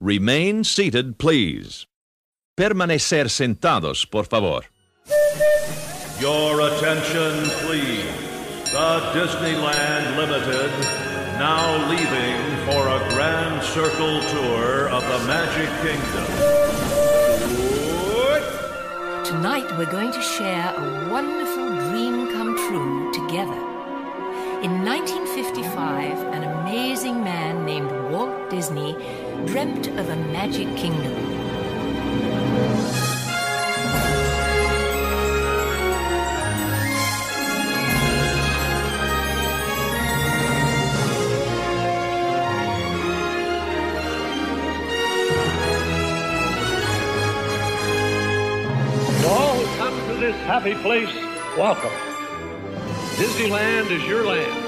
Remain seated, please. Permanecer sentados, por favor. Your attention, please. The Disneyland Limited now leaving for a grand circle tour of the Magic Kingdom. Tonight we're going to share a wonderful dream come true together. In 1955, an amazing man named Walt Disney dreamt of a magic kingdom. All come to this happy place, welcome. Disneyland is your land.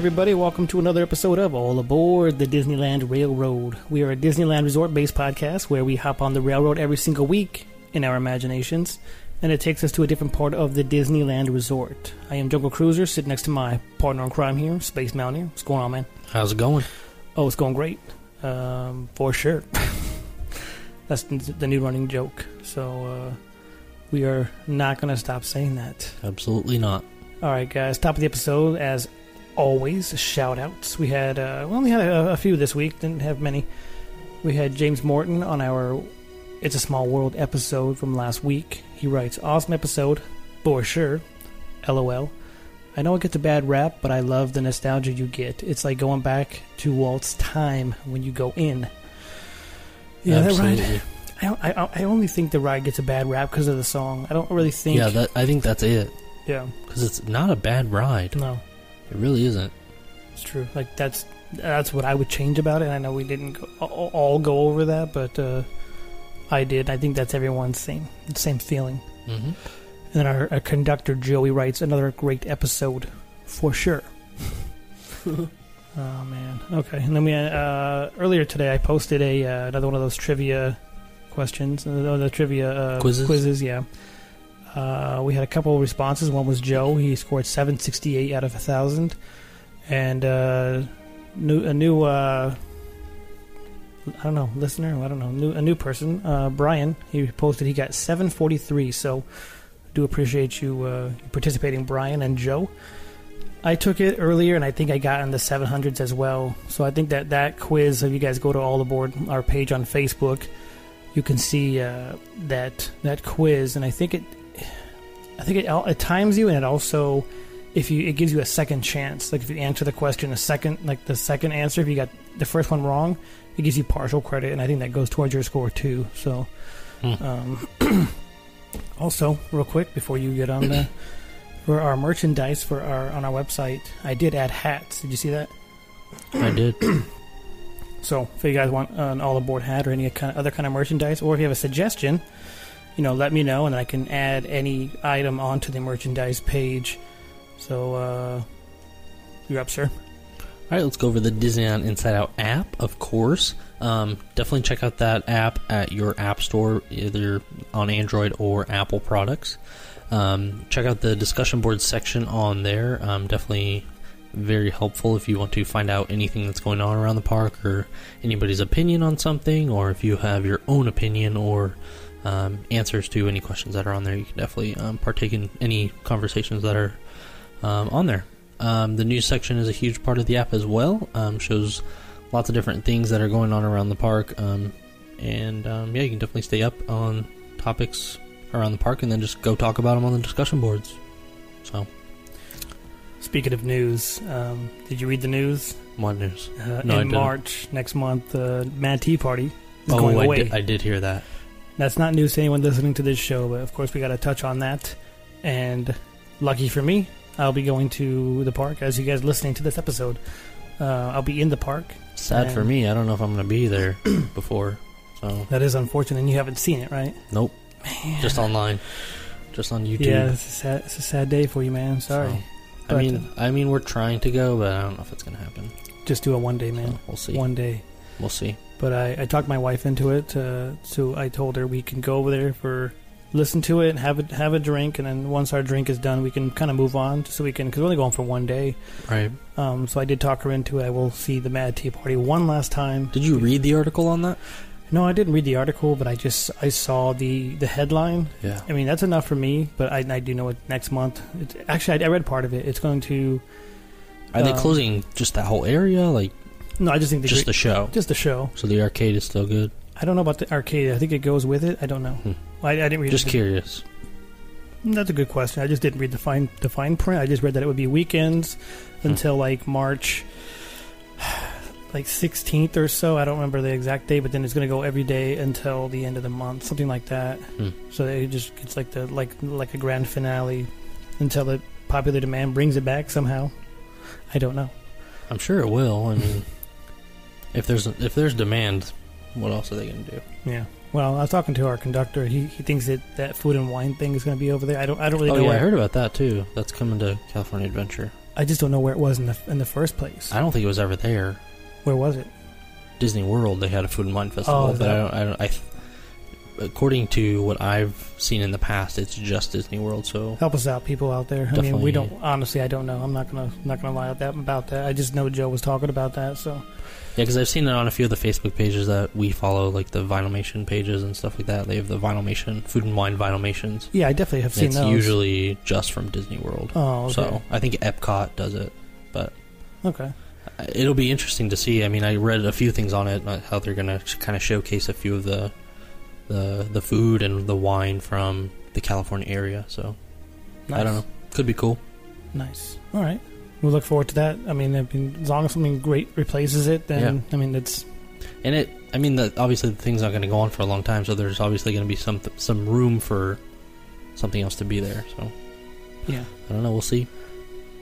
everybody, welcome to another episode of All Aboard the Disneyland Railroad. We are a Disneyland resort based podcast where we hop on the railroad every single week in our imaginations, and it takes us to a different part of the Disneyland resort. I am Jungle Cruiser, sitting next to my partner in crime here, Space Mountaineer. What's going on, man? How's it going? Oh, it's going great. Um, for sure. That's the new running joke. So, uh, we are not going to stop saying that. Absolutely not. All right, guys. Top of the episode, as always, shout outs. We had, uh, we only had a, a few this week, didn't have many. We had James Morton on our It's a Small World episode from last week. He writes, Awesome episode, for sure. LOL. I know it gets a bad rap, but I love the nostalgia you get. It's like going back to Walt's time when you go in. Yeah, that ride. I, don't- I, I only think the ride gets a bad rap because of the song. I don't really think. Yeah, that I think that's it. yeah. Because it's not a bad ride. No. It really isn't. It's true. Like that's that's what I would change about it. I know we didn't go, all, go over that, but uh, I did. I think that's everyone's same the same feeling. hmm And then our, our conductor Joey writes another great episode for sure. oh man. Okay. And then we uh, earlier today I posted a uh, another one of those trivia questions, uh, the trivia uh, Quizzes? Quizzes, yeah. Uh, we had a couple of responses. One was Joe. He scored 768 out of a thousand, and uh, new a new uh, I don't know listener. I don't know new a new person. Uh, Brian. He posted he got 743. So do appreciate you uh, participating, Brian and Joe. I took it earlier, and I think I got in the 700s as well. So I think that that quiz, if you guys go to All Aboard, our page on Facebook, you can see uh, that that quiz, and I think it, I think it, it times you, and it also, if you, it gives you a second chance. Like if you answer the question a second, like the second answer, if you got the first one wrong, it gives you partial credit, and I think that goes towards your score too. So, um, also, real quick before you get on the for our merchandise for our on our website, I did add hats. Did you see that? I did. So, if you guys want an all aboard hat or any kind of other kind of merchandise, or if you have a suggestion, you know, let me know, and I can add any item onto the merchandise page. So, uh, you're up, sir. All right, let's go over the Disneyland Inside Out app, of course. Um, definitely check out that app at your app store, either on Android or Apple products. Um, check out the discussion board section on there. Um, definitely very helpful if you want to find out anything that's going on around the park or anybody's opinion on something, or if you have your own opinion or um, answers to any questions that are on there. You can definitely um, partake in any conversations that are um, on there. Um, the news section is a huge part of the app as well. Um, shows lots of different things that are going on around the park, um, and um, yeah, you can definitely stay up on topics around the park, and then just go talk about them on the discussion boards. So, Speaking of news, um, did you read the news? what news? Uh, No, in. March next month, the Mad Tea Party is oh, going I away. did, I did hear that. That's not news to anyone listening to this show, but of course we got to touch on that. And lucky for me, I'll be going to the park as you guys listening to this episode. Uh, I'll be in the park. Sad for me. I don't know if I'm going to be there before. So That is unfortunate, and you haven't seen it, right? nope, just online, just on YouTube. Yeah, it's a sad, it's a sad day for you, man. Sorry. So, I But, mean, I mean, we're trying to go, but I don't know if it's gonna happen. Just do it one day, So man. we'll see. One day. We'll see. But I, I talked my wife into it. Uh, so I told her we can go over there for listen to it and have a have a drink, and then once our drink is done, we can kind of move on, so we can because we're only going for one day. Right? Um, so I did talk her into it. I will see the Mad Tea Party one last time. Did you read the article on that? No, I didn't read the article, but I just I saw the the headline. Yeah. I mean that's enough for me. But I, I do know it next month. It's, actually, I, I read part of it. It's going to Are they Um, closing just that whole area, like no. I just think the just the show? just the show. So the arcade is still good. I don't know about the arcade. I think it goes with it. I don't know. Hmm. I, I didn't read Just the, curious. That's a good question. I just didn't read the fine the fine print. I just read that it would be weekends Hmm. until like March, like 16th or so. I don't remember the exact date, but then it's going to go every day until the end of the month, something like that. Hmm. So it just it's like the like like a grand finale until the popular demand brings it back somehow. I don't know. I'm sure it will. I mean, if there's if there's demand, what else are they going to do? Yeah. Well, I was talking to our conductor. He he thinks that that food and wine thing is going to be over there. I don't I don't really oh know. yeah, I heard about that too. That's coming to California Adventure. I just don't know where it was in the in the first place. I don't think it was ever there. Where was it? Disney World, they had a food and wine festival, Oh, but I don't. I, don't I according to what I've seen in the past, it's just Disney World. So Help us out, people out there. I mean, we don't honestly. I don't know. I'm not gonna not gonna lie about that. About that, I just know Joe was talking about that. So yeah, because I've seen it on a few of the Facebook pages that we follow, like the Vinylmation pages and stuff like that. They have the Vinylmation food and wine Vinylmations. yeah, I definitely have And seen it's those. usually just from Disney World. Oh, okay. So I think Epcot does it. But okay. It'll be interesting to see. I mean, I read a few things on it, uh, how they're going to kind of showcase a few of the the the food and the wine from the California area. So I don't know. Could be cool. Nice. All right. We look forward to that. I mean, I mean, as long as something great replaces it, then I mean, it's And it, I mean, the, obviously the thing's not going to go on for a long time, so there's obviously going to be some some room for something else to be there. So yeah. I don't know. We'll see.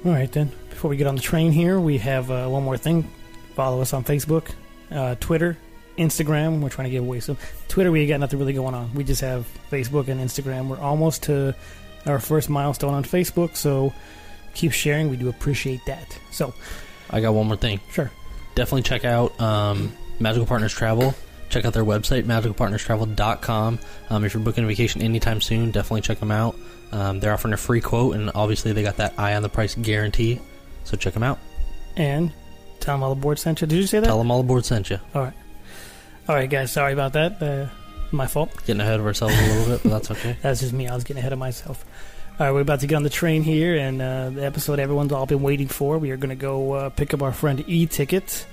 All right then. Before we get on the train here, we have uh, one more thing. Follow us on Facebook, uh, Twitter, Instagram. We're trying to give away some. Twitter, we got nothing really going on. We just have Facebook and Instagram. We're almost to our first milestone on Facebook, so keep sharing. We do appreciate that. So, I got one more thing. sure. definitely check out um, Magical Partners Travel. Check out their website, magicalpartnerstravel.com. Um, if you're booking a vacation anytime soon, definitely check them out. Um, they're offering a free quote, and obviously they got that eye on the price guarantee. So check them out. And tell them all aboard sent you. Did you say that? Tell them all aboard sent you. All right. All right, guys. Sorry about that. Uh, my fault. Getting ahead of ourselves a little bit, but that's okay. That's just me. I was getting ahead of myself. All right, we're about to get on the train here, and uh, the episode everyone's all been waiting for. We are going to go uh, pick up our friend E-Ticket.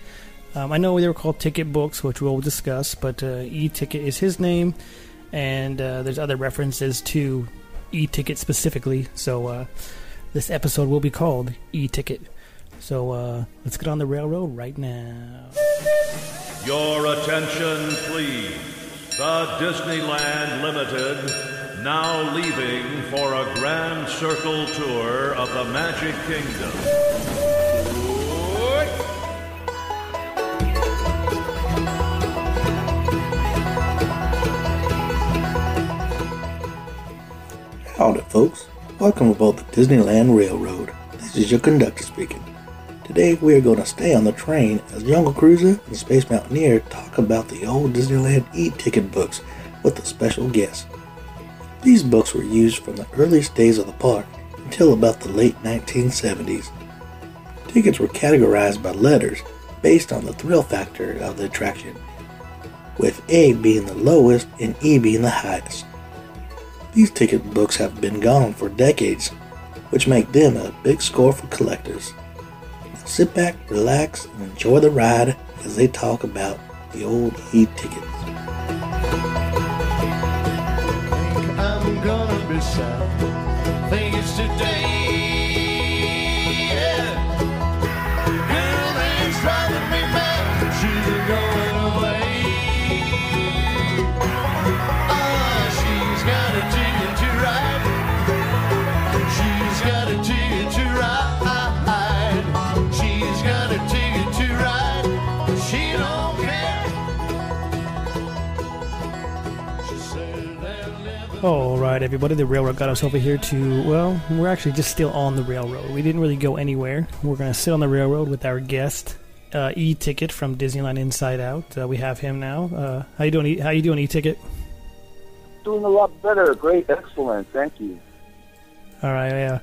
Um, I know they were called Ticket Books, which we'll discuss, but uh, E-Ticket is his name, and uh, there's other references to E-Ticket specifically. So uh, this episode will be called E-Ticket. So uh, let's get on the railroad right now. Your attention, please. The Disneyland Limited now leaving for a grand circle tour of the Magic Kingdom. Howdy, folks. Welcome aboard the Disneyland Railroad. This is your conductor speaking. Today we are going to stay on the train as Jungle Cruiser and Space Mountaineer talk about the old Disneyland e-ticket books with a special guest. These books were used from the earliest days of the park until about the late 1970s. Tickets were categorized by letters based on the thrill factor of the attraction, with A being the lowest and E being the highest. These ticket books have been gone for decades, which make them a big score for collectors. Sit back, relax, and enjoy the ride as they talk about the old e-tickets. I'm gonna be sad. Think it's today. All right, everybody. The railroad got us over here to, well, we're actually just still on the railroad. We didn't really go anywhere. We're going to sit on the railroad with our guest, uh, E-Ticket from Disneyland Inside Out. Uh, we have him now. Uh, how you doing? E- how you doing, E-Ticket? Doing a lot better. Great. Excellent. Thank you. All right, yeah.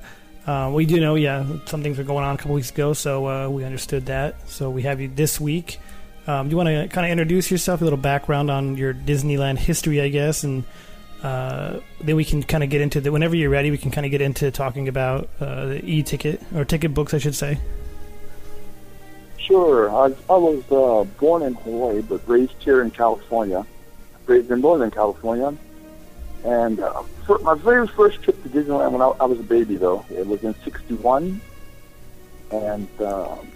Uh, we do know, yeah, some things were going on a couple weeks ago, so uh, we understood that. So we have you this week. Um, you want to kind of introduce yourself, a little background on your Disneyland history, I guess, and uh, then we can kind of get into the. Whenever you're ready, we can kind of get into talking about uh, the e-ticket or ticket books, I should say. Sure. I, I was uh, born in Hawaii, but raised here in California. Raised in Northern California. And uh, for my very first trip to Disneyland when I, I was a baby, though, it was in '61. And um,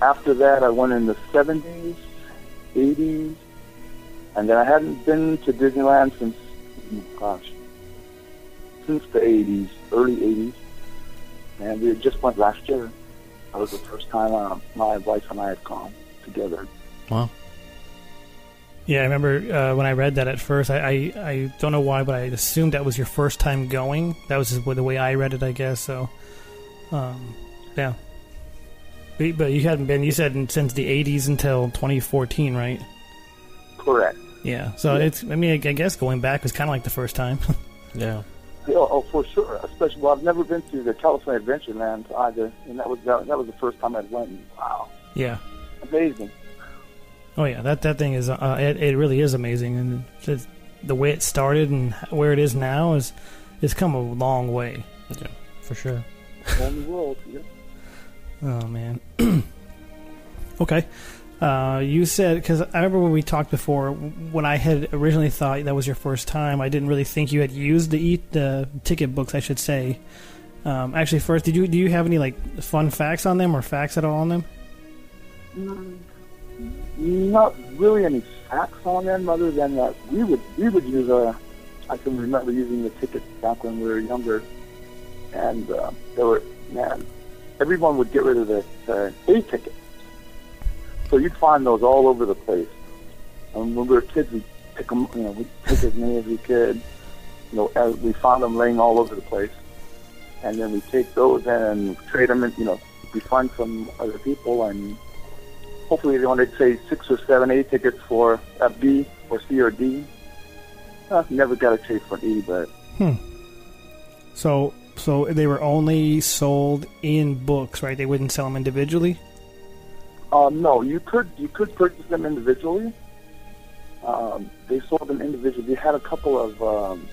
after that, I went in the '70s, '80s, and then I hadn't been to Disneyland since, oh, gosh, since the '80s, early '80s. And we just went last year. That was the first time uh, my wife and I had gone together. Wow. Yeah, I remember uh, when I read that at first. I, I I don't know why, but I assumed that was your first time going. That was just the way I read it, I guess. So, um, yeah. But, but you hadn't been. You said since the '80s until 2014, right? Correct. Yeah. So Yeah. it's. I mean, I guess going back was kind of like the first time. Yeah. Yeah, oh, for sure. Especially, well, I've never been to the California Adventureland either, and that was that, that was the first time I went. Wow, yeah. amazing. Oh yeah. That that thing is. Uh, it, it really is amazing, and it's, the way it started and where it is now is, it's come a long way. Yeah. For sure. All in the world. Yeah. Oh man. okay. Uh, you said because I remember when we talked before when I had originally thought that was your first time. I didn't really think you had used the eat the ticket books. I should say. Um, actually, first, did you do you have any like fun facts on them or facts at all on them? Not really any facts on them, other than that we would we would use a. I can remember using the tickets back when we were younger, and uh, there were man, everyone would get rid of the uh, A ticket. So you'd find those all over the place. And when we were kids, we'd pick them, you know, we'd take as many as we could. You know, as we found them laying all over the place, and then we take those and trade them. And you know, we find some other people, and hopefully they wanted to say six or seven A tickets for a B or C or D. Uh, never got a chase for an E, but hmm. So so they were only sold in books, right? They wouldn't sell them individually. Um, no, you could you could purchase them individually. Um, they sold them individually. They had a couple of um,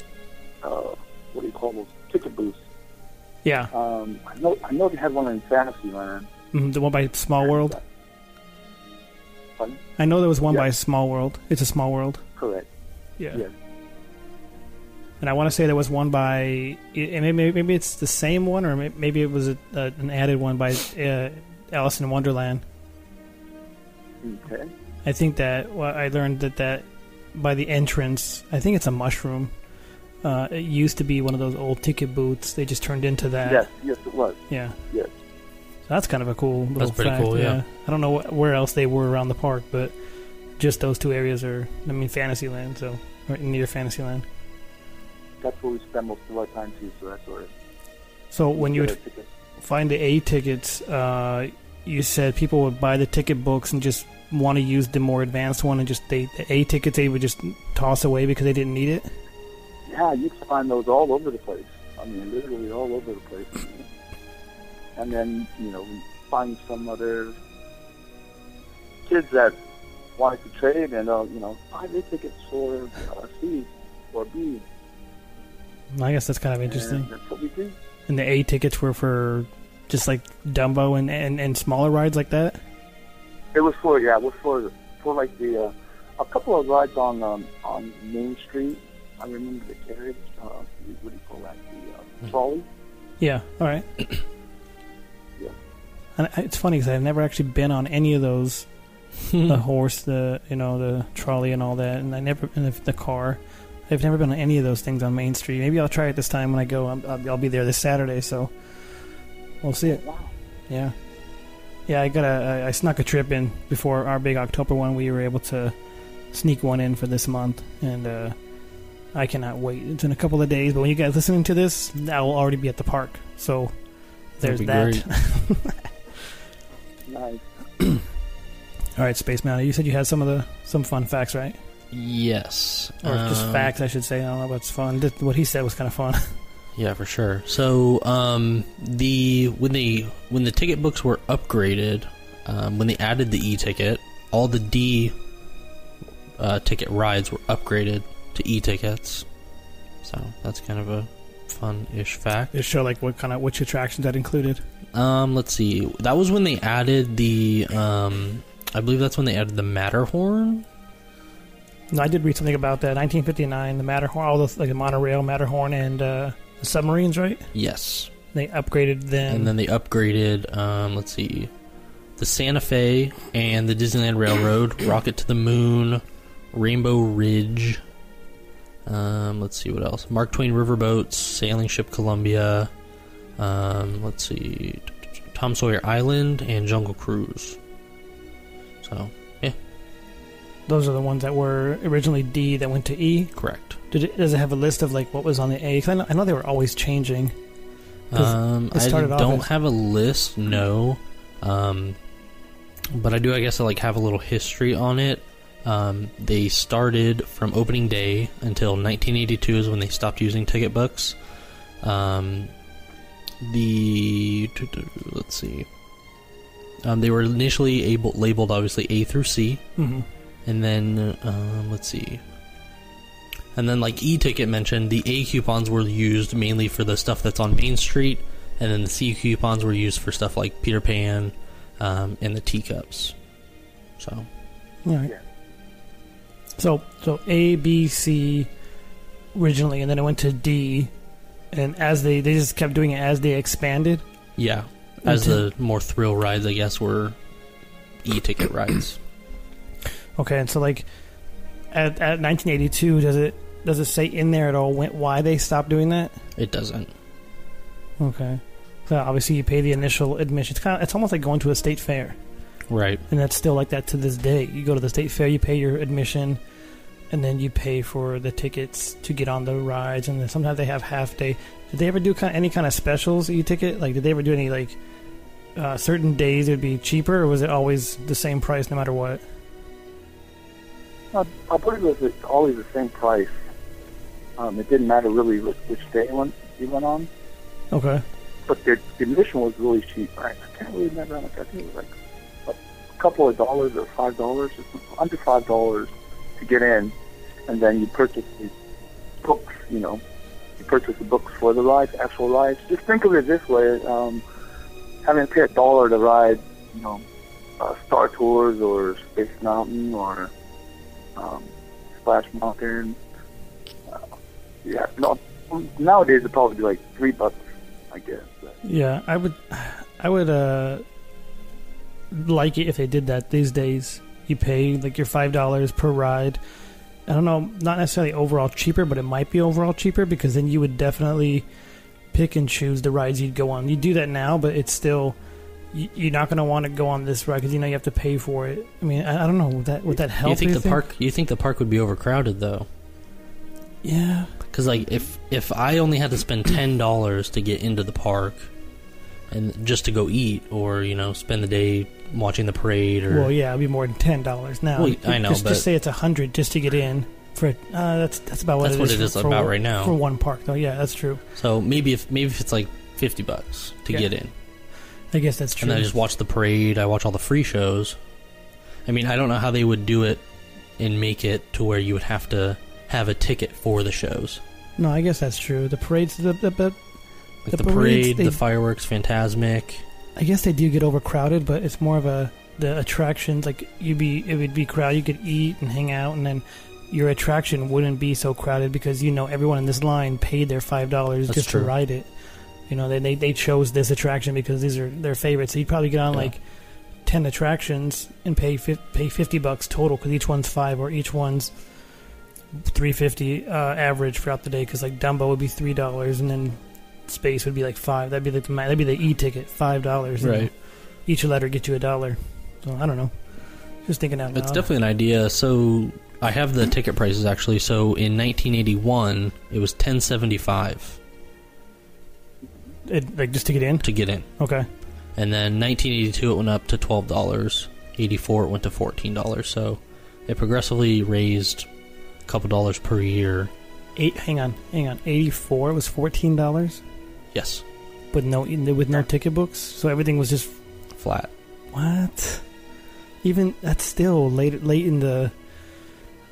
uh, what do you call those ticket booths. Yeah, Um, I know I know they had one in Fantasyland. Mhm, the one by Small World. Pardon? I know there was one Yeah. by Small World. It's a Small World. Correct. Yeah. Yes. And I want to say there was one by, maybe maybe it's the same one, or maybe it was an added one by uh, Alice in Wonderland. Okay. I think that well, I learned that that by the entrance, I think it's a mushroom. Uh, it used to be one of those old ticket booths. They just turned into that. Yes. Yes, it was. Yeah. Yes. So that's kind of a cool little That's pretty fact, cool, yeah. I don't know wh- where else they were around the park, but just those two areas are, I mean, Fantasyland, so or near Fantasyland. That's where we spend most of our time too. So that's where. So when you would find the A tickets, uh, you said people would buy the ticket books and just want to use the more advanced one, and just they the A tickets they would just toss away because they didn't need it. Yeah, you can find those all over the place. I mean, literally all over the place. And then, you know, we find some other kids that wanted to trade and, uh, you know, buy their tickets for uh, C or B. I guess that's kind of interesting. And that's what we do. And the A tickets were for just like Dumbo and, and, and smaller rides like that. It was for, yeah, it was for, for like the, uh, a couple of rides on, um, on Main Street. I remember the carriage, uh, what do you call that? The uh, trolley. Yeah. All right. Yeah. And it's funny because I've never actually been on any of those. the horse, the you know the trolley, and all that, and I never and the, the car. I've never been on any of those things on Main Street. Maybe I'll try it this time when I go. I'm, I'll, I'll be there this Saturday, so we'll see it. Wow. Yeah, yeah. I got a. I- I snuck a trip in before our big October one. We were able to sneak one in for this month, and uh, I cannot wait. It's in a couple of days, but when you guys listening to this, I will already be at the park. So there's That'd be that. Nice. All right, Space Mountain. You said you had some of the some fun facts, right? Yes. Or just Um, facts, I should say. I don't know what's fun. What he said was kind of fun. Yeah, for sure. So, um, the when the when the ticket books were upgraded, um, when they added the e-ticket, all the D uh, ticket rides were upgraded to e-tickets. So that's kind of a fun-ish fact. Just show like what kind of which attractions that included. Um, let's see. That was when they added the um, I believe that's when they added the Matterhorn. No, I did read something about that. 1959, the Matterhorn, all the like the monorail, Matterhorn, and uh, the submarines, right? Yes. They upgraded them. and then they upgraded um, let's see the santa fe and the disneyland railroad rocket to the moon rainbow ridge um, let's see what else mark twain riverboats sailing ship columbia um, let's see tom sawyer island and jungle cruise so yeah, Those are the ones that were originally D that went to E. correct Did it, does it have a list of like what was on the A? I know, I know they were always changing. Um, I don't as- have a list, no. Um, but I do, I guess, I like have a little history on it. Um, they started from opening day until 1982 is when they stopped using ticket books. Um, the let's see, um, they were initially able labeled obviously A through C, hmm and then um, let's see. And then, like e-ticket mentioned, the A coupons were used mainly for the stuff that's on Main Street, and then the C coupons were used for stuff like Peter Pan um, and the teacups. So, All right. Yeah. So so A, B, C originally, and then it went to D, and as they they just kept doing it as they expanded. yeah, as Until- the more thrill rides, I guess, were e-ticket rides. Okay, and so like at, at 1982, does it does it say in there at all when, why they stopped doing that? It doesn't. Okay, so obviously you pay the initial admission. It's kind of it's almost like going to a state fair, Right. and that's still like that to this day. You go to the state fair, you pay your admission, and then you pay for the tickets to get on the rides, and then sometimes they have half day. Did they ever do kind any kind of specials e ticket? Like, did they ever do any like uh, certain days it would be cheaper, or was it always the same price no matter what? I, I believe it was always the same price. Um, it didn't matter really which, day went, you went on, Okay. but the, the admission was really cheap. I, I can't really remember how much. I think it was like a couple of dollars or five dollars, under five dollars to get in, and then you purchase these books. You know, you purchase the books for the rides, actual rides. Just think of it this way: um, having to pay a dollar to ride, you know, uh, Star Tours or Space Mountain or um, Splash Mountain. Yeah, no, nowadays it'd probably be like three bucks, I guess. But, Yeah, I would, I would uh, like it if they did that these days. You pay like your five dollars per ride. I don't know, not necessarily overall cheaper, but it might be overall cheaper because then you would definitely pick and choose the rides you'd go on. You do that now, but it's still you- you're not going to want to go on this ride because you know you have to pay for it. I mean, I, I don't know would that would that help. you think you the park? You think the park would be overcrowded though? Yeah, Because like if if I only had to spend ten dollars to get into the park, and just to go eat, or you know spend the day watching the parade, or well, yeah, it'd be more than ten dollars now. Well, I know, Just, but- just say it's a hundred just to get in. For uh, that's that's about what That's it what is it is for, about for- right now. for one park though. Yeah, that's true. so maybe if maybe if it's like fifty bucks to Yeah. get in, I guess that's true. and then I just watch the parade, I watch all the free shows. I mean, I don't know how they would do it and make it to where you would have to have a ticket for the shows. no, I guess that's true. The parades, the, the, the, Like The the, parades, parade, they- the fireworks, Phantasmic. I guess they do get overcrowded, but it's more of a the attractions. Like you'd be, it would be crowded. You could eat and hang out, and then your attraction wouldn't be so crowded because you know everyone in this line paid their five dollars just true. to ride it. You know, they, they they chose this attraction because these are their favorites. So you'd probably get on Yeah. like ten attractions and pay fi- pay fifty bucks total because each one's five or each one's three fifty uh, average throughout the day. Because like Dumbo would be three dollars, and then Space would be like five. That'd be like the that'd be the e ticket five dollars. Right. Each letter get you a dollar. So I don't know. Just thinking out loud. It's definitely an idea. So I have the ticket prices actually. So in 1981, it was 1075 It, like just to get in. to get in, Okay. and then 1982 it went up to twelve dollars. 84 it went to fourteen dollars. So it progressively raised couple dollars per year. Eight. Hang on. Hang on. Eighty-four was fourteen dollars Yes, with no with no ticket books. So everything was just flat. what? Even that's still late late in the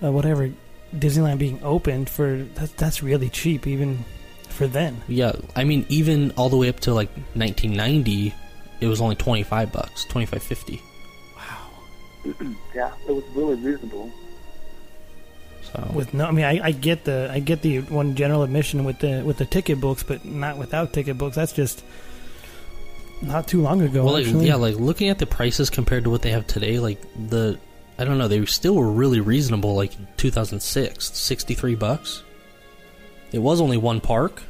uh, whatever Disneyland being opened for that, that's really cheap even for then. Yeah, I mean even all the way up to like 1990, it was only 25 bucks, 25.50. Wow. Yeah, it was really reasonable. So With no, I mean, I, I get the I get the one general admission with the with the ticket books, but not without ticket books. That's just not too long ago. well, like, yeah, like looking at the prices compared to what they have today, like the I don't know, they still were really reasonable. Like in 2006, 63 bucks. It was only one park.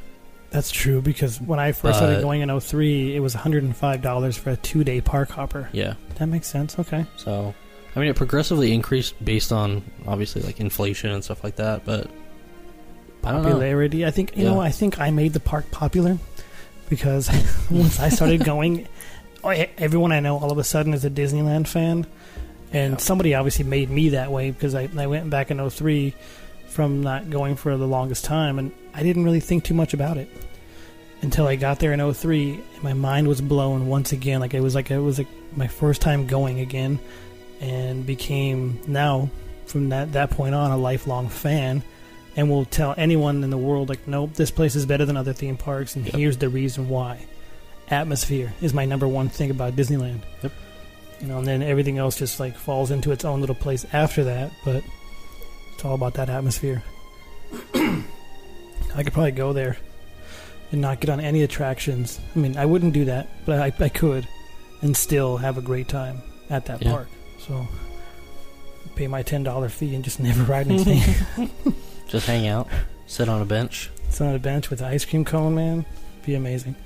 That's true because when I first started going in 03, it was $105 for a two day park hopper. Yeah, That makes sense. Okay. so I mean it progressively increased based on obviously like inflation and stuff like that, but I. Popularity. I think you know. I think I made the park popular because once I started going, oh, everyone I know all of a sudden is a Disneyland fan, and somebody obviously made me that way because I, I went back in 03 from not going for the longest time, and I didn't really think too much about it until I got there in 03. And my mind was blown once again. Like it was like it was like my first time going again, and became now from that that point on a lifelong fan and will tell anyone in the world like nope this place is better than other theme parks and Yep. here's the reason why atmosphere is my number one thing about disneyland Yep. you know and then everything else just like falls into its own little place after that but it's all about that atmosphere i could probably go there and not get on any attractions i mean i wouldn't do that but i, I could and still have a great time at that Yeah. park so pay my $10 fee and just never ride anything Just hang out, sit on a bench. Sit on a bench with the ice cream cone, man. Be amazing.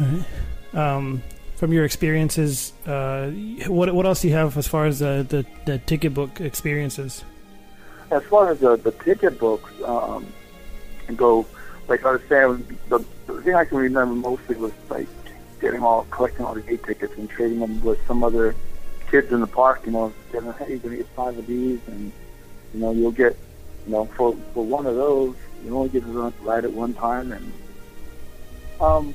All right. Um, from your experiences, uh, what what else do you have as far as the, the, the ticket book experiences? As far as the, the ticket books um, go, like I was saying, the, the thing I can remember mostly was like getting all collecting all the gate tickets and trading them with some other kids in the park. You know, getting hey, you're gonna get five of these, and you know you'll get you know for for one of those you only get to run- ride at one time, and um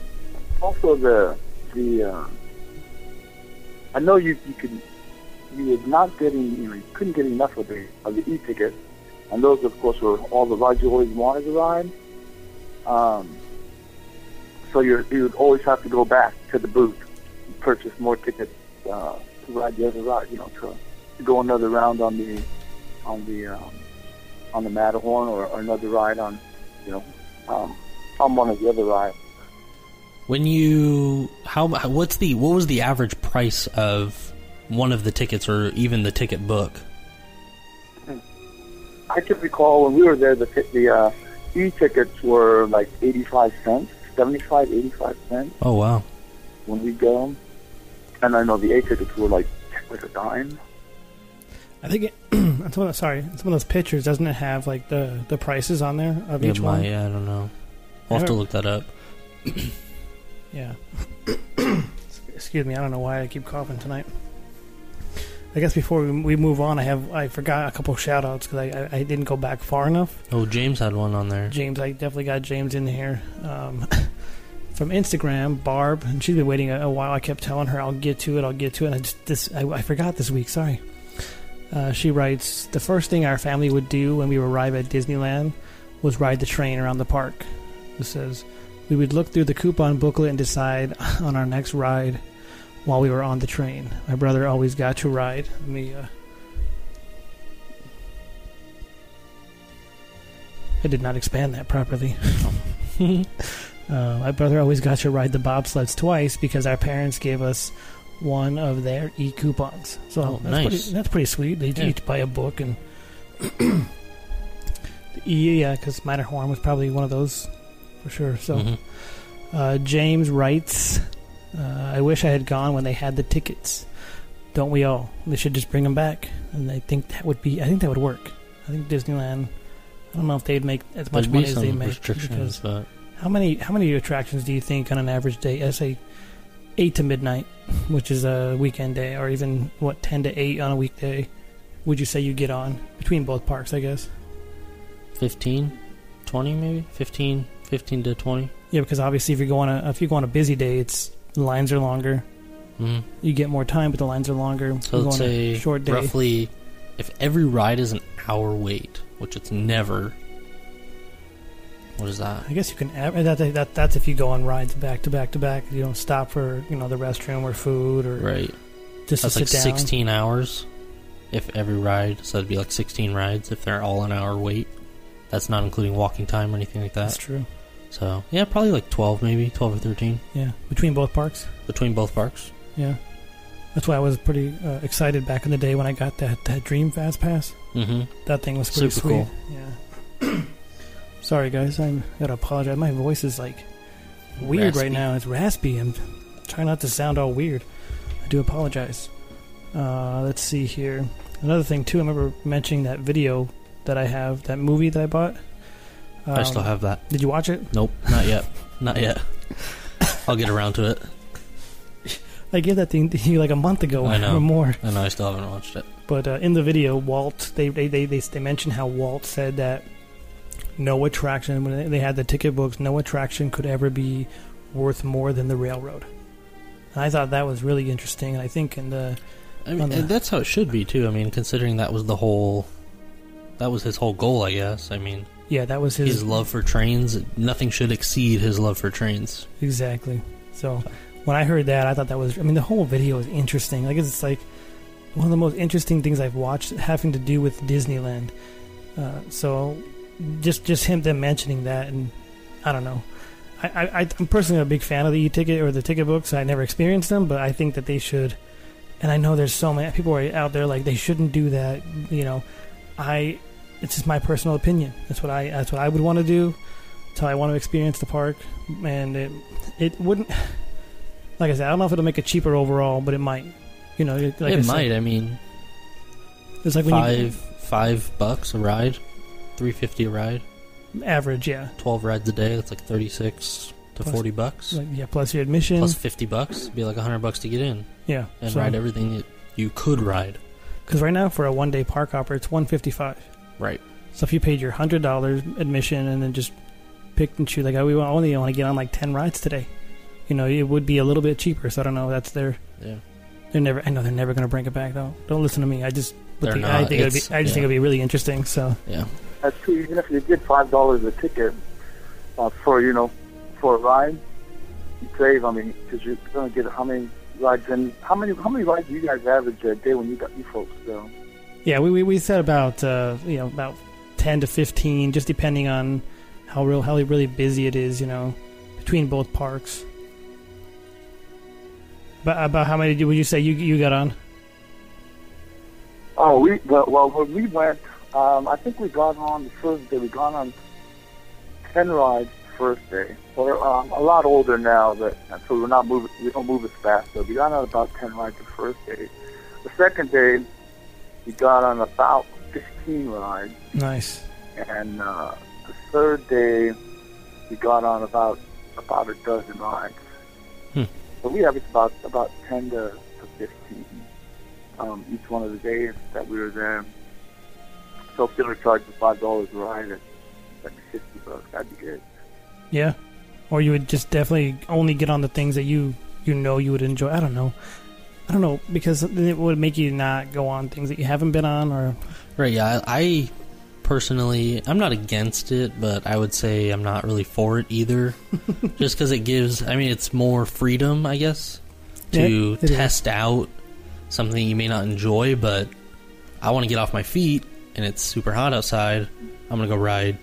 also the the uh, I know you you could you were not getting you know you couldn't get enough of the of the e ticket, and those of course were all the rides you always wanted to ride. Um, so you you would always have to go back to the booth, and purchase more tickets uh, to ride the other ride. You know to, to go another round on the on the um, on the Matterhorn or, or another ride on you know um, on one of the other rides. When you how what's the what was the average price of one of the tickets or even the ticket book? I can recall when we were there, the the uh, e-tickets were like 85 cents, 75, 85 cents Oh wow. when we go. And I know the A-tickets were like like a dime. I think it, it's one of, sorry, some of those pictures doesn't it have like the the prices on there of Yeah, each my, one? yeah, I don't know. I'll have to look that up. Yeah. Excuse me, I don't know why I keep coughing tonight. I guess before we, we move on, I have I forgot a couple shout outs because I, I I didn't go back far enough. Oh, James had one on there. James, I definitely got James in here. Um, from Instagram, Barb, and she's been waiting a, a while. I kept telling her I'll get to it, I'll get to it. And I just this I, I forgot this week. Sorry. Uh, she writes the first thing our family would do when we arrive at Disneyland was ride the train around the park. It says we would look through the coupon booklet and decide on our next ride while we were on the train. My brother always got to ride. Me. Uh, I did not expand that properly. uh, my brother always got to ride the bobsleds twice because our parents gave us one of their e coupons. So Oh, that's, nice. pretty, that's pretty sweet. They Yeah. each buy a book and. the e, yeah, because Matterhorn was probably one of those for sure. So. Mhm. Uh, James writes, uh, I wish I had gone when they had the tickets. Don't we all? They should just bring them back, and I think that would be. I think that would work. I think Disneyland. I don't know if they'd make as much There'd money as they make because but how many how many attractions do you think on an average day? I say eight to midnight, which is a weekend day, or even what ten to eight on a weekday. Would you say you get on between both parks? I guess. 15, 20 maybe 15, 15 to 20. Yeah, because obviously if you go on a if you go on a busy day, it's lines are longer. hmm You get more time, but the lines are longer. So you go let's on say a short day. roughly, if every ride is an hour wait, which it's never. What is that? I guess you can. That, that that's if you go on rides back to back to back. You don't stop for you know the restroom or food or Right. just That's to like sit down. 16 hours. If every ride, so it'd be like 16 rides if they're all an hour wait. That's not including walking time or anything like that. That's true. So yeah, probably like 12 maybe, 12 or 13 Yeah, between both parks. between both parks. Yeah, that's why I was pretty uh, excited back in the day when I got that that Dream Fast Pass. Mm-hmm. That thing was pretty Super sweet. cool. Yeah. Sorry guys, I'm gotta apologize. My voice is like weird right now. It's raspy. I'm trying not to sound all weird. I do apologize. Uh, let's see here. Another thing too. I remember mentioning that video that I have, that movie that I bought. I Um, still have that. Did you watch it? Nope, not yet. not yet. I'll get around to it. I gave that thing to you like a month ago I know. or more. I know I still haven't watched it. But uh, in the video, Walt they they, they they they mentioned how Walt said that no attraction when they- had the ticket books, no attraction could ever be worth more than the railroad. And I thought that was really interesting. And I think in the I mean, the- that's how it should be too. I mean, considering that was the whole, that was his whole goal, I guess. I mean, yeah, that was his, his love for trains. Nothing should exceed his love for trains. exactly. So when I heard that, I thought that was. I mean, the whole video is interesting. Like it's like one of the most interesting things I've watched having to do with Disneyland. Uh, so just just him them mentioning that, and I don't know. I, I I'm personally a big fan of the e-ticket or the ticket books. I never experienced them, but I think that they should. And I know there's so many people are out there like they shouldn't do that. You know, I it's just my personal opinion. That's what I that's what I would want to do. So I want to experience the park, and it it wouldn't. Like I said, I don't know if it'll make it cheaper overall, but it might. You know, it, like I it said, might. I mean, It's like five five bucks a ride, three fifty a ride, average, yeah. twelve rides a day. That's like thirty six to Plus- forty bucks. Like yeah, plus your admission, Plus fifty bucks, be like hundred bucks to get in yeah, and so- ride everything that you could ride. Because right now, for a one day park hopper, it's one fifty five. Right. So if you paid your hundred dollars admission and then just picked and choose, like, oh, we only want to get on like ten rides today, you know, it would be a little bit cheaper. So I don't know. That's their. Yeah. They're never. I know they're never going to bring it back though. Don't listen to me. I just. They're the- I think it'd be. I just yeah. think it'd be really interesting. So Yeah. That's true. Even if you did five dollars a ticket uh, for you know for a ride, you save. I mean, because you're going to get how many rides and how many how many rides do you guys average a day when you got you folks go? yeah, we we, we said about uh, you know about ten to fifteen, just depending on how real how really busy it is. You know, between both parks. But about how many would you say you you got on? Oh, we well, well when we went, um, I think we got on the first day. We got on ten rides the first day. We're um, a lot older now, but so we're not moving. We don't move as fast. So we got on about ten rides the first day. The second day, we got on about fifteen rides, Nice. and uh, the third day, we got on about about a dozen rides. Hmm. So we averaged about about ten to, to fifteen um, each one of the days that we were there. So if they were charging five dollars a ride, it's like fifty bucks. That'd be good. Yeah. Or you would just definitely only get on the things that you you know you would enjoy. I don't know. I don't know because then it would make you not go on things that you haven't been on or Right, yeah. I, I personally, I'm not against it, but I would say I'm not really for it either. Just because it gives, I mean, it's more freedom, I guess, to Yeah, it is. test out something you may not enjoy, but I want to get off my feet and it's super hot outside. I'm to go ride,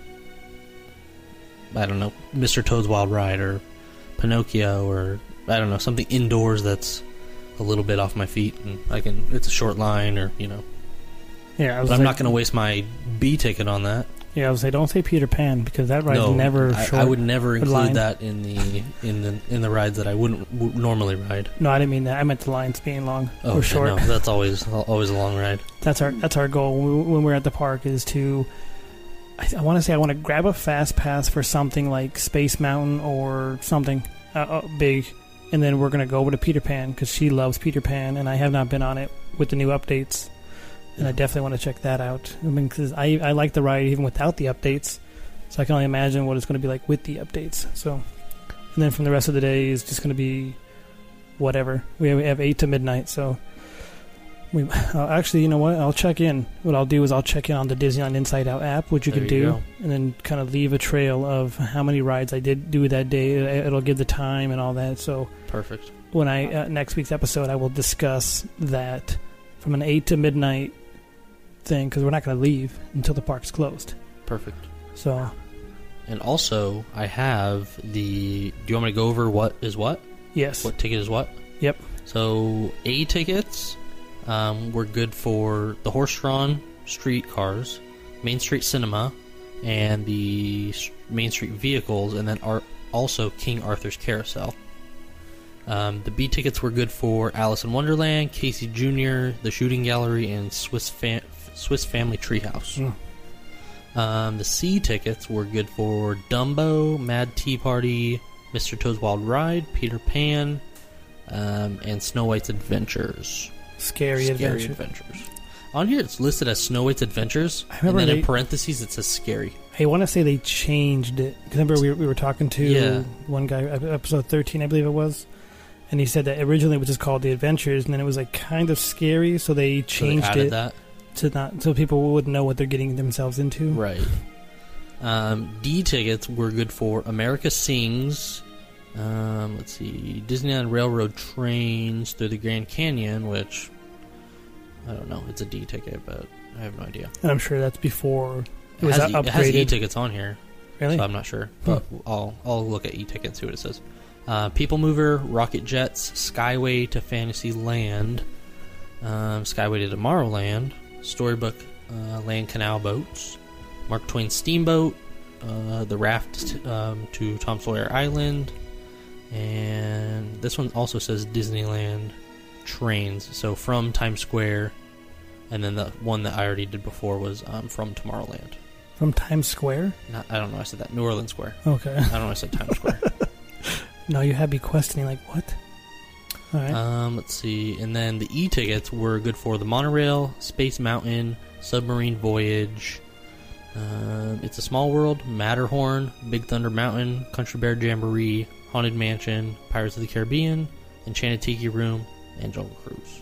I don't know, Mr. Toad's Wild Ride or Pinocchio or, I don't know, something indoors that's a little bit off my feet and I can, it's a short line or, you know. yeah. I was But I'm like- not to waste my B ticket on that. Yeah, I was say don't say Peter Pan because that ride no, never I, short. I would never include line. that in the in the in the rides that I wouldn't w- normally ride. No, I didn't mean that. I meant the lines being long Oh, or short. no, that's always always a long ride. That's our that's our goal when we're at the park is to. I, I want to say I want to grab a fast pass for something like Space Mountain or something uh, uh, big, and then we're gonna go over to Peter Pan because she loves Peter Pan, and I have not been on it with the new updates, and I definitely want to check that out. I mean, because I I like the ride even without the updates, so I can only imagine what it's going to be like with the updates. So, and then from the rest of the day is just going to be whatever. We have, we have eight to midnight, so. We, uh, actually, you know what? I'll check in. What I'll do is I'll check in on the Disneyland Inside Out app, which you There can you do, go. and then kind of leave a trail of how many rides I did do that day. It- It'll give the time and all that. So Perfect. when I uh, next week's episode, I will discuss that from an eight to midnight thing because we're not going to leave until the park's closed. Perfect. So And also, I have the. Do you want me to go over what is what? yes, What ticket is what? Yep. So A tickets um, were good for the horse-drawn street cars, Main Street Cinema, and the Main Street vehicles, and then ar- also King Arthur's Carousel. Um, the B tickets were good for Alice in Wonderland, Casey Jr., the Shooting Gallery, and Swiss Fa- Swiss Family Treehouse. Mm. Um, the C tickets were good for Dumbo, Mad Tea Party, Mr. Toad's Wild Ride, Peter Pan, um, and Snow White's Adventures. scary, adventure. Adventures. On here, it's listed as Snow White's Adventures, I remember and then they- in parentheses it says scary. I want to say they changed it. Remember, we were, we were talking to Yeah. one guy, episode 13, I believe it was, and he said that originally it was just called The Adventures, and then it was like kind of scary, so they So they changed added it that. To not so people would know what they're getting themselves into. Right. Um, D tickets were good for America Sings. Um, let's see, Disneyland Railroad trains through the Grand Canyon, which I don't know. It's a D ticket, but I have no idea. And I'm sure that's before it It was has, e- it has upgraded. E tickets on here, really. so I'm not sure. But I'll I'll look at E tickets see what it says. Uh, People Mover, Rocket Jets, Skyway to Fantasyland, um, Skyway to Tomorrowland, Storybook uh, Land Canal Boats, Mark Twain Steamboat, uh, the raft um, to Tom Sawyer Island, and this one also says Disneyland trains. So from Times Square, and then the one that I already did before was um, from Tomorrowland. From Times Square. Not, I don't know. I said that New Orleans Square. Okay. I don't know. I said Times Square. no, you had me questioning like what? Right. Um, let's see. And then the e tickets were good for the monorail, Space Mountain, Submarine Voyage, um, It's a Small World, Matterhorn, Big Thunder Mountain, Country Bear Jamboree, Haunted Mansion, Pirates of the Caribbean, Enchanted Tiki Room, and Jungle Cruise.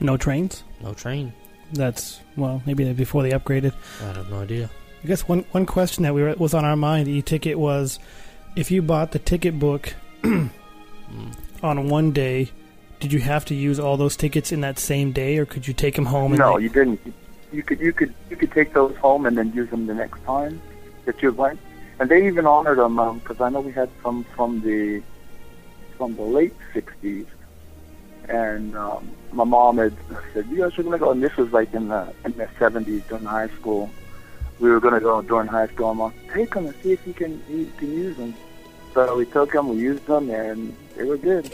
no trains. No train. That's well, maybe before they upgraded. I have no idea. I guess one one question that we were, was on our mind e-ticket was if you bought the ticket book Mm. On one day, did you have to use all those tickets in that same day, or could you take them home? And No, like- you didn't. You could you could you could take those home and then use them the next time that you went. And they even honored them because I know we had some from the from the late '60s, and um, my mom had said, "You guys are gonna go." And this was like in the in the '70s during high school. We were gonna go during high school. I'm like, "Take them and see if you can you can use them." So we took them, we used them, and they were good.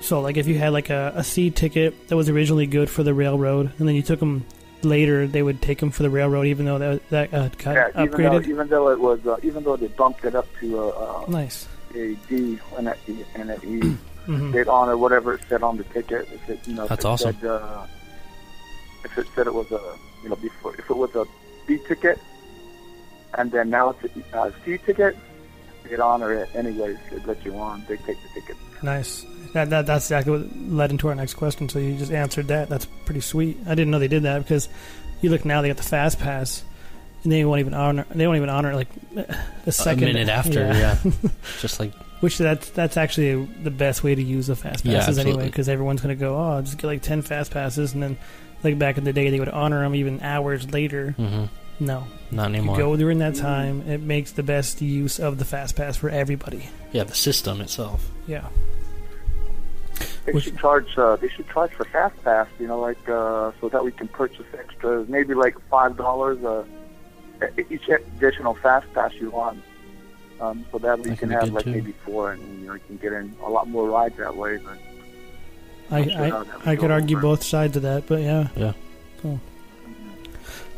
so like if you had like a, a C ticket that was originally good for the railroad, and then you took them later, they would take them for the railroad, even though that that uh, got Yeah, even though even though it was uh, even though they bumped it up to a, uh, nice. a D and a E and an E, hmm they'd honor whatever it said on the ticket. If it you know if That's it awesome. said uh, if it said it was a you know before if it was a B ticket, and then now it's a uh, ticket, they'd or it anyways. They'd let you on. They take the ticket. Nice. That, that that's exactly what led into our next question. So you just answered that. That's pretty sweet. I didn't know they did that because you look now they got the fast pass, and they won't even honor. They won't even honor like a second a minute after, yeah. Just like Which that's that's actually the best way to use the fast Yeah, passes anyway, because everyone's gonna go, oh, I'll just get like ten fast passes, and then like back in the day they would honor them even hours later. hmm No, not you anymore. go during that time. It makes the best use of the fast pass for everybody. Yeah, the system itself. Yeah. They Which- should charge. Uh, they should charge for fast pass. You know, like uh, so that we can purchase extras. Maybe like five dollars a each additional fast pass you want. Um, so that we That can can have like too. maybe four, and you know you can get in a lot more rides that way. But I, sure how that would I, I could argue over. both sides of that, but yeah. Yeah. So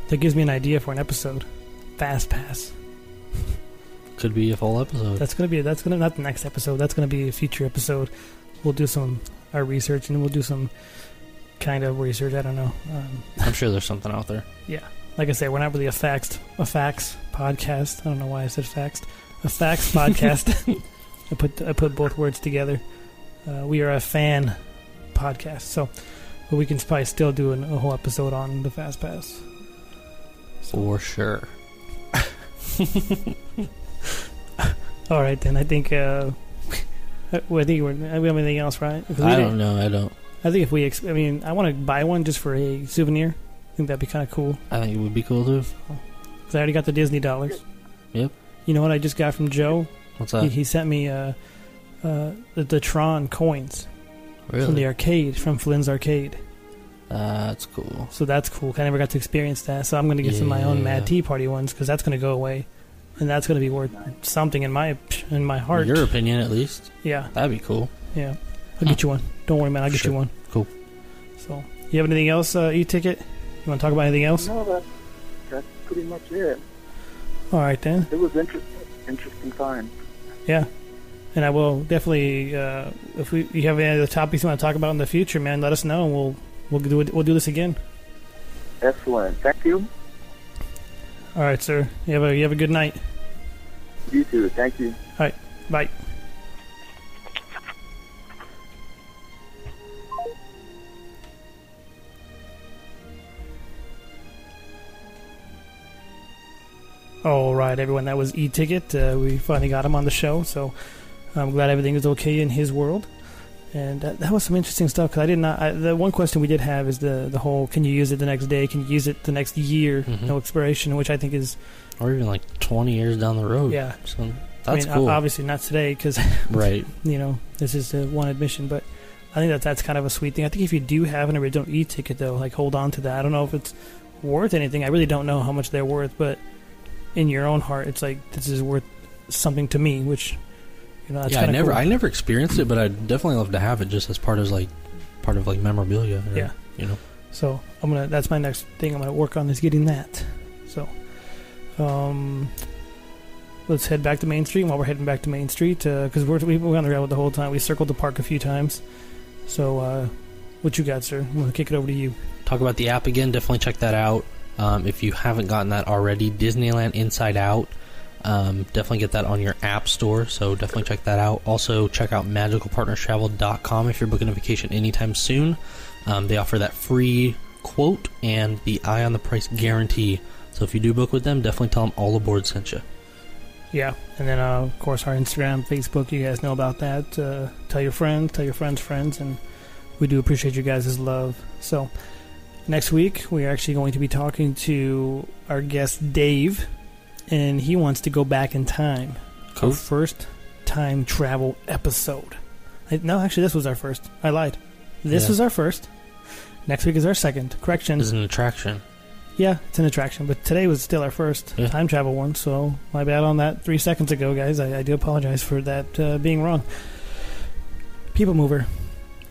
that gives me an idea for an episode. Fast pass. Could be a full episode. That's gonna be that's gonna not the next episode. That's gonna be a future episode. We'll do some our research and we'll do some kind of research. I don't know. Um, I'm sure there's something out there. Yeah, like I say, we're not really a faxed a fax podcast. I don't know why I said faxed. A fax podcast. I put I put both words together. Uh, we are a fan podcast, so but we can probably still do an, a whole episode on the fast pass. For sure. All right, then I think uh, well, I think we're, we have anything else, right? I don't know. I don't. I think if we, ex- I mean, I want to buy one just for a souvenir. I think that'd be kind of cool. I think it would be cool too. Cause I already got the Disney dollars. Yep. You know what I just got from Joe? What's He, that? he sent me uh, uh, the, the Tron coins really? from the arcade, from Flynn's arcade. That's cool. So that's cool. I never got to experience that. So I'm going to get some of my own Mad Tea Party ones because that's going to go away, and that's going to be worth something in my in my heart. Your opinion, at least. yeah, That'd be cool. yeah. I'll get you one. Don't worry, man. I'll get Sure. you one. Cool. So, you have anything else? Uh, e-ticket? You want to talk about anything else? no, that's that's pretty much it. All right then. It was interesting, interesting time. Yeah. And I will definitely, uh, if we you have any other topics you want to talk about in the future, man, let us know, and we'll we'll do it. We'll do this again. Excellent. Thank you. All right, sir. You have a you have a good night. You too. Thank you. Bye. All right, everyone. That was e-ticket. Uh, we finally got him on the show, so I'm glad everything is okay in his world. And that, that was some interesting stuff because I did not. I, the one question we did have is the the whole: Can you use it the next day? Can you use it the next year? Mhm. No expiration, which I think is Or even like 20 years down the road. yeah. So I that's mean, cool. obviously not today because right. you know, this is uh, one admission, but I think that that's kind of a sweet thing. I think if you do have an original e-ticket, though, like hold on to that. I don't know if it's worth anything. I really don't know how much they're worth, but in your own heart, it's like this is worth something to me, which you know, yeah, I never, cool. I never experienced it, but I'd definitely love to have it just as part of like, part of like memorabilia. or, Yeah. You know. So I'm gonna. That's my next thing. I'm gonna work on is getting that. So, um, let's head back to Main Street. While we're heading back to Main Street, because we're we were on the railroad the whole time. We circled the park a few times. So, uh, what you got, sir? I'm gonna kick it over to you. talk about the app again, definitely check that out. Um, if you haven't gotten that already, Disneyland Inside Out, um, definitely get that on your app store. So definitely check that out. Also, check out magicalpartnerstravel.com if you're booking a vacation anytime soon. Um, they offer that free quote and the eye on the price guarantee. So if you do book with them, definitely tell them all aboard sent you. Yeah, and then uh, of course our Instagram, Facebook. You guys know about that. Uh, tell your friends, tell your friends' friends, and we do appreciate you guys' love. So next week we are actually going to be talking to our guest Dave, and he wants to go back in time. Cool. Our first time travel episode. I, no, actually, this was our first. I lied. This Yeah. was our first. Next week is our second. Correction. This is an attraction. Yeah, it's an attraction, but today was still our first Yeah. time travel one, so my bad on that three seconds ago, guys. I, I do apologize for that uh, being wrong. People Mover.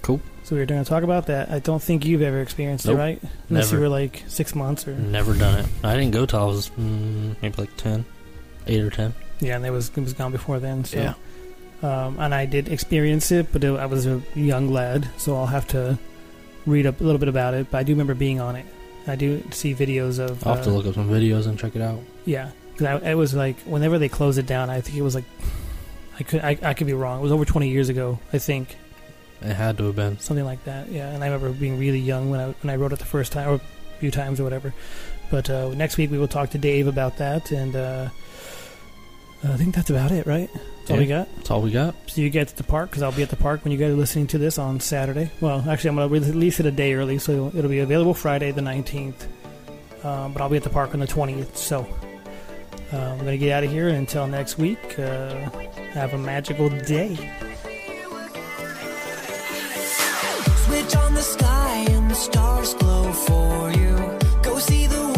Cool. So we are going to talk about that. I don't think you've ever experienced Nope, it, right? Unless never. you were like six months or. Never done it. I didn't go till I was mm, maybe like 10, 8 or 10. Yeah, and it was, it was gone before then, so. Yeah. Um, and I did experience it, but it, I was a young lad, so I'll have to read up a little bit about it. But I do remember being on it. I do see videos of. I'll have to uh, look up some videos and check it out. Yeah, because it was like whenever they closed it down, I think it was like I could I, I could be wrong. It was over twenty years ago, I think, It had to have been. something like that. Yeah, and I remember being really young when I when I wrote it the first time or a few times or whatever. But uh, next week we will talk to Dave about that, and uh, I think that's about it, right? That's all we got. That's all we got. So you get at the park because I'll be at the park when you guys are listening to this on Saturday. Well, actually, I'm going to release it a day early, so it'll be available Friday the 19th. Um, but I'll be at the park on the 20th. So uh, I'm going to get out of here. And until next week, uh, have a magical day. The sky and the stars glow for you. Go see the